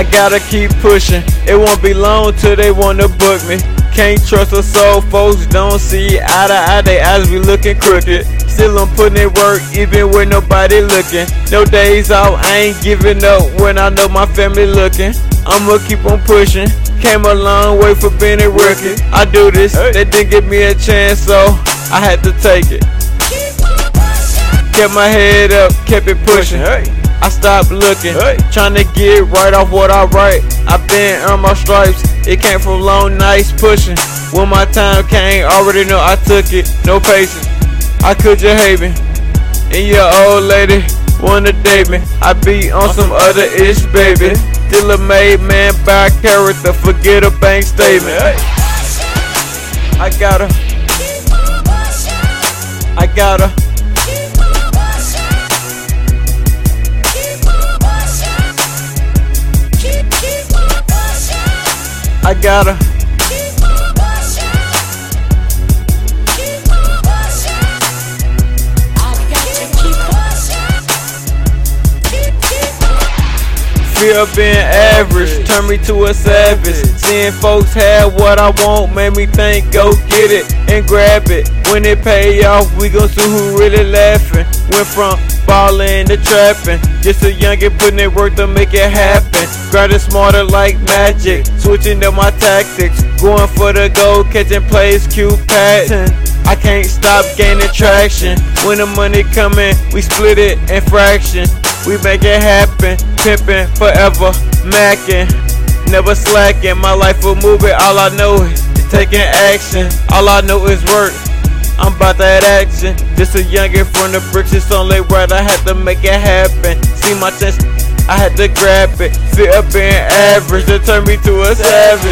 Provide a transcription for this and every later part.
I gotta keep pushing. It won't be long till they wanna book me. Can't trust a soul, folks don't see eye to eye, they eyes be looking crooked. Still I'm putting in work even when nobody looking. No days off, I ain't giving up when I know my family looking. I'ma keep on pushing. Came a long way for being a rookie. I do this, they didn't give me a chance, so I had to take it. Kept my head up, kept it pushing. I stopped looking, trying to get right off what I write. I been earned my stripes, it came from long nights pushing. When my time came, already know I took it, no patience. I could you hate me, and your old lady wanna date me. I be on some other ish, baby. Still a made man by character, forget a bank statement. I gotta, I gotta. I gotta. Fear of being average turned me to a savage. Seeing folks have what I want made me think, go get it and grab it. When it pay off, we gon' see who really laughing. Went from ballin' to trappin', just a youngin' putting in work to make it happen. Grinding smarter like magic, switching up my tactics. Going for the goal, catching plays, cute pattern. I can't stop gaining traction. When the money coming, we split it in fraction. We make it happen, pimpin' forever, mackin', never slacking. My life will move it. All I know is taking action. All I know is work. I'm about that action. Just a youngin' from the bricks, it's only right. I had to make it happen. See my chance, I had to grab it. Fit up being average, to turn me to a savage.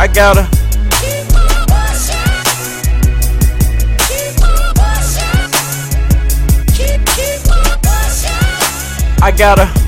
I gotta. I gotta.